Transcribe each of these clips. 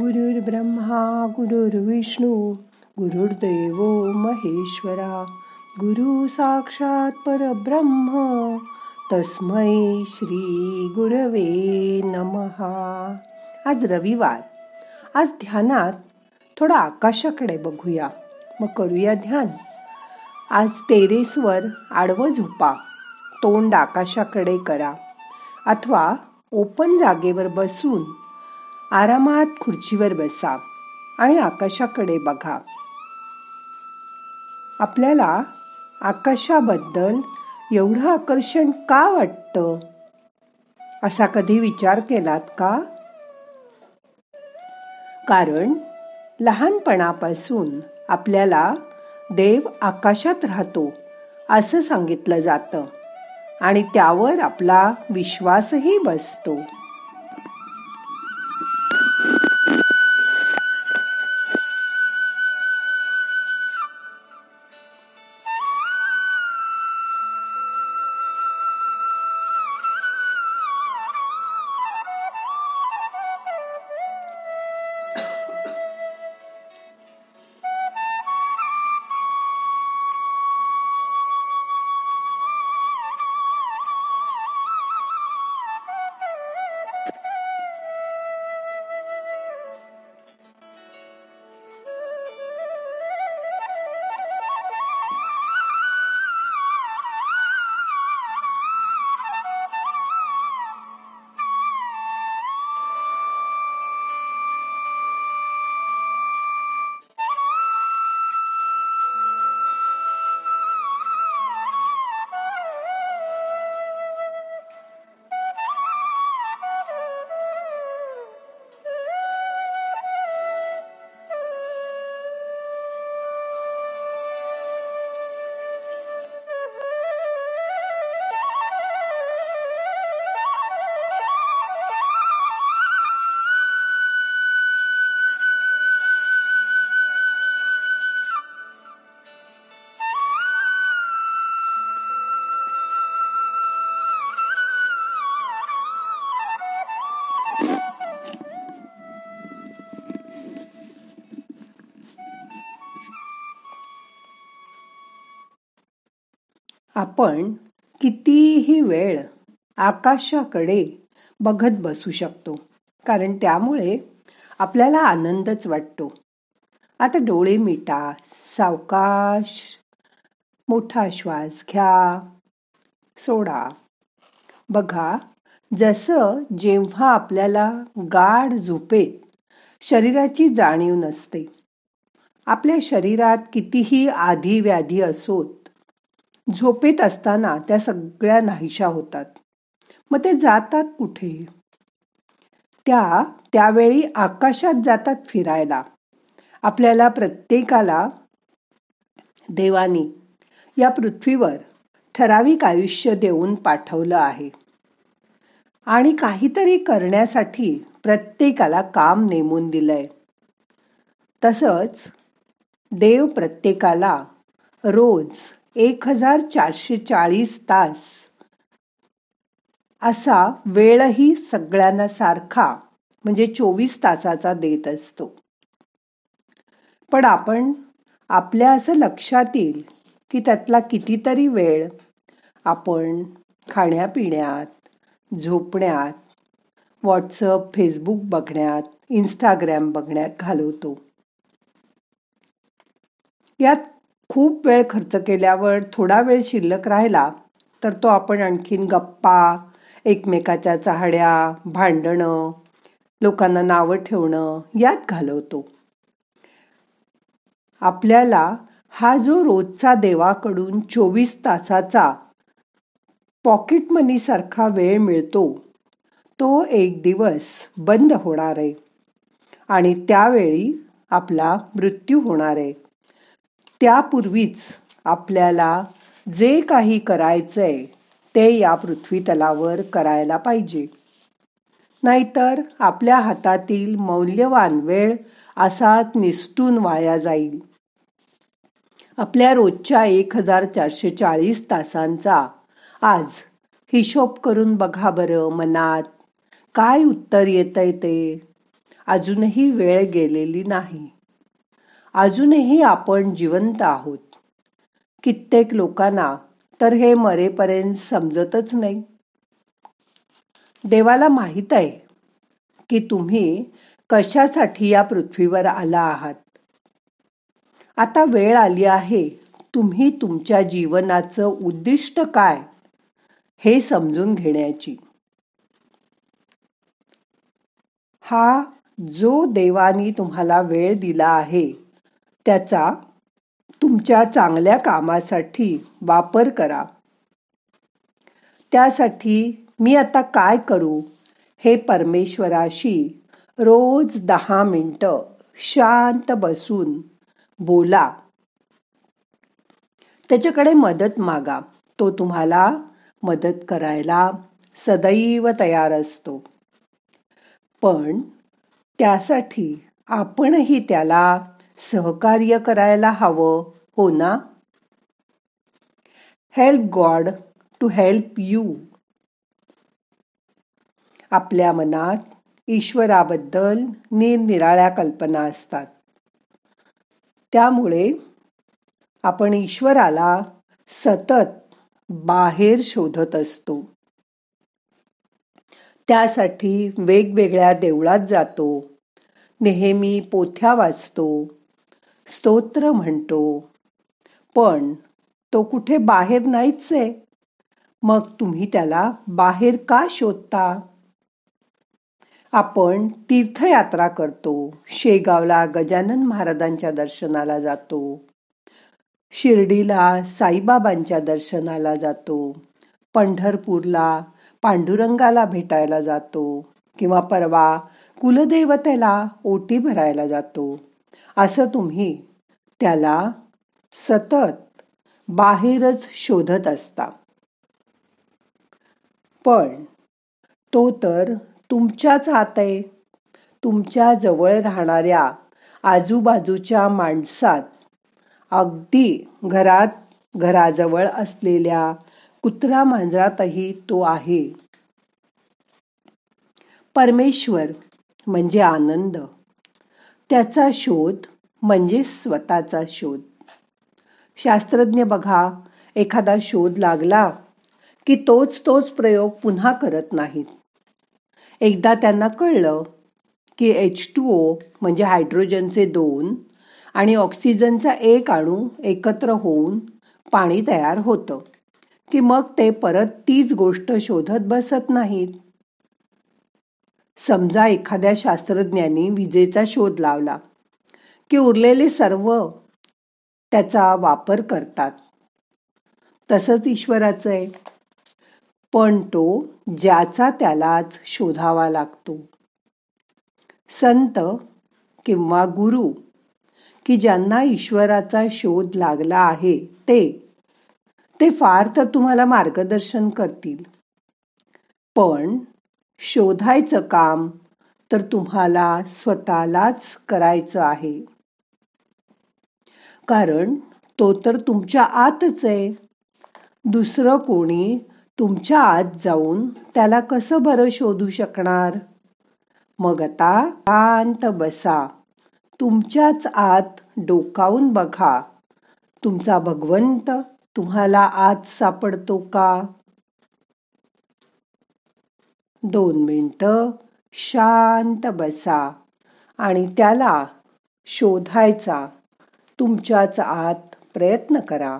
ब्रह्मा गुरुर्विष्णू गुरुर्देव महेश्वरा गुरु साक्षात परब्रह्म तस्मै श्री गुरवे नमहा आज रविवार. आज ध्यानात थोडं आकाशाकडे बघूया. मग करूया ध्यान. आज टेरेसवर आडवं झोपा. तोंड आकाशाकडे करा. अथवा ओपन जागेवर बसून आरामात खुर्चीवर बसा आणि आकाशाकडे बघा. आपल्याला आकाशाबद्दल एवढं आकर्षण का वाटतं? असा कधी विचार केलात का? कारण लहानपणापासून आपल्याला देव आकाशात राहतो असं सांगितलं जातं आणि त्यावर आपला विश्वासही बसतो. आपण कितीही वेळ आकाशाकडे बघत बसू शकतो कारण त्यामुळे आपल्याला आनंदच वाटतो. आता डोळे मिटा सावकाश मोठा श्वास घ्या सोडा. बघा जसं जेव्हा आपल्याला गाढ झोपेत शरीराची जाणीव नसते आपल्या शरीरात कितीही आधी व्याधी असोत झोपेत असताना त्या सगळ्या नाहीशा होतात. मग ते जातात कुठे? त्या त्यावेळी आकाशात जातात फिरायला. आपल्याला प्रत्येकाला देवानी या पृथ्वीवर ठराविक आयुष्य देऊन पाठवलं आहे. आणि काहीतरी करण्यासाठी प्रत्येकाला काम नेमून दिलंय. तसंच देव प्रत्येकाला रोज एक हजार चारशे चाळीस तास. असा वेळही सगळ्यांना सारखा म्हणजे चोवीस तासाचा देत असतो. पण आपण आपल्या असं लक्षात येईल की त्यातला कितीतरी वेळ आपण खाण्यापिण्यात झोपण्यात व्हॉट्सअप फेसबुक बघण्यात इंस्टाग्राम बघण्यात घालवतो. यात खूप वेळ खर्च केल्यावर थोडा वेळ शिल्लक राहिला तर तो आपण आणखीन गप्पा एकमेकाच्या चाहड्या भांडणं लोकांना नावं ठेवणं यात घालवतो. आपल्याला हा जो रोजचा देवाकडून चोवीस तासाचा पॉकेट मनीसारखा वेळ मिळतो तो एक दिवस बंद होणार आहे आणि त्यावेळी आपला मृत्यू होणार. आहे त्यापूर्वीच आपल्याला जे काही करायचंय ते या पृथ्वी तलावर करायला पाहिजे. नाहीतर आपल्या हातातील मौल्यवान वेळ असाच निसटून वाया जाईल. आपल्या रोजच्या एक हजार चारशे चाळीस तासांचा आज हिशोब करून बघा बरं मनात. काय उत्तर येतंय ते? अजूनही वेळ गेलेली नाही. अजूनही आपण जिवंत आहोत. कित्येक लोकांना तर हे मरेपर्यंत समजतच नाही. देवाला माहीत आहे की तुम्ही कशासाठी या पृथ्वीवर आला आहात. आता वेळ आली आहे तुम्ही तुमच्या जीवनाचं उद्दिष्ट काय हे समजून घेण्याची. हा जो देवानी तुम्हाला वेळ दिला आहे त्याचा तुमच्या चांगल्या कामासाठी वापर करा. त्यासाठी मी आता काय करू? हे परमेश्वराशी रोज दहा मिनटं शांत बसून बोला. त्याच्याकडे मदत मागा. तो तुम्हाला मदत करायला सदैव तयार असतो. पण त्यासाठी आपणही त्याला सहकार्य करायला हवं हो ना? Help God to help you आपल्या मनात ईश्वराबद्दल निरनिराळ्या कल्पना असतात. त्यामुळे आपण ईश्वराला सतत बाहेर शोधत असतो. त्यासाठी वेगवेगळ्या देवळात जातो. नेहमी पोथ्या वाचतो. स्तोत्र म्हणतो. पण तो कुठे बाहेर नाहीच आहे. मग तुम्ही त्याला बाहेर का शोधता? आपण तीर्थयात्रा करतो. शेगावला गजानन महाराजांच्या दर्शनाला जातो. शिर्डीला साईबाबांच्या दर्शनाला जातो. पंढरपूरला पांडुरंगाला भेटायला जातो. किंवा परवा कुलदेवतेला ओटी भरायला जातो. असं तुम्ही त्याला सतत बाहेरच शोधत असता. पण तो तर तुमच्याच आत आहे. तुमच्या जवळ राहणाऱ्या आजूबाजूच्या माणसात अगदी घरात घराजवळ असलेल्या कुत्रा मांजरातही तो आहे. परमेश्वर म्हणजे आनंद. त्याचा शोध म्हणजे स्वतःचा शोध. शास्त्रज्ञ बघा एखादा शोध लागला की तोच तोच प्रयोग पुन्हा करत नाहीत. एकदा त्यांना कळलं की एच टू ओ म्हणजे हायड्रोजनचे दोन आणि ऑक्सिजनचा एक अणू एकत्र होऊन पाणी तयार होतं. की मग ते परत तीच गोष्ट शोधत बसत नाहीत. समजा एखाद्या शास्त्रज्ञांनी विजेचा शोध लावला की उरलेले सर्व त्याचा वापर करतात. तसंच ईश्वराचं आहे. पण तो ज्याचा त्यालाच शोधावा लागतो. संत किंवा गुरु की ज्यांना ईश्वराचा शोध लागला आहे ते ते फार तर तुम्हाला मार्गदर्शन करतील. पण शोधायचं काम तर तुम्हाला स्वतःलाच करायचं आहे. कारण तो तर तुमच्या आतच आहे. दुसरं कोणी तुमच्या आत जाऊन त्याला कसं बरं शोधू शकणार? मग आता शांत बसा. तुमच्याच आत डोकावून बघा. तुमचा भगवंत तुम्हाला आत सापडतो का? दोन मिनटं शांत बसा आणि त्याला शोधायचा. तुमच्याच आत प्रयत्न करा.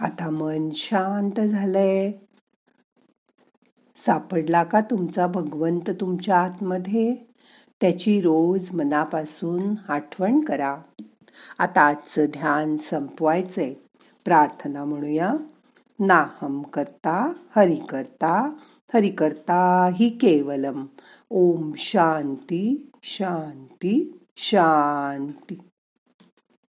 आता मन शांत झालंय. सापडला का तुमचा भगवंत तुमच्या आतमध्ये? त्याची रोज मनापासून आठवण करा. आता आजचं ध्यान संपवायचंय. प्रार्थना म्हणूया. नाहम करता हरि करता हरि करता ही केवलम. ओम शांती शांती शांती.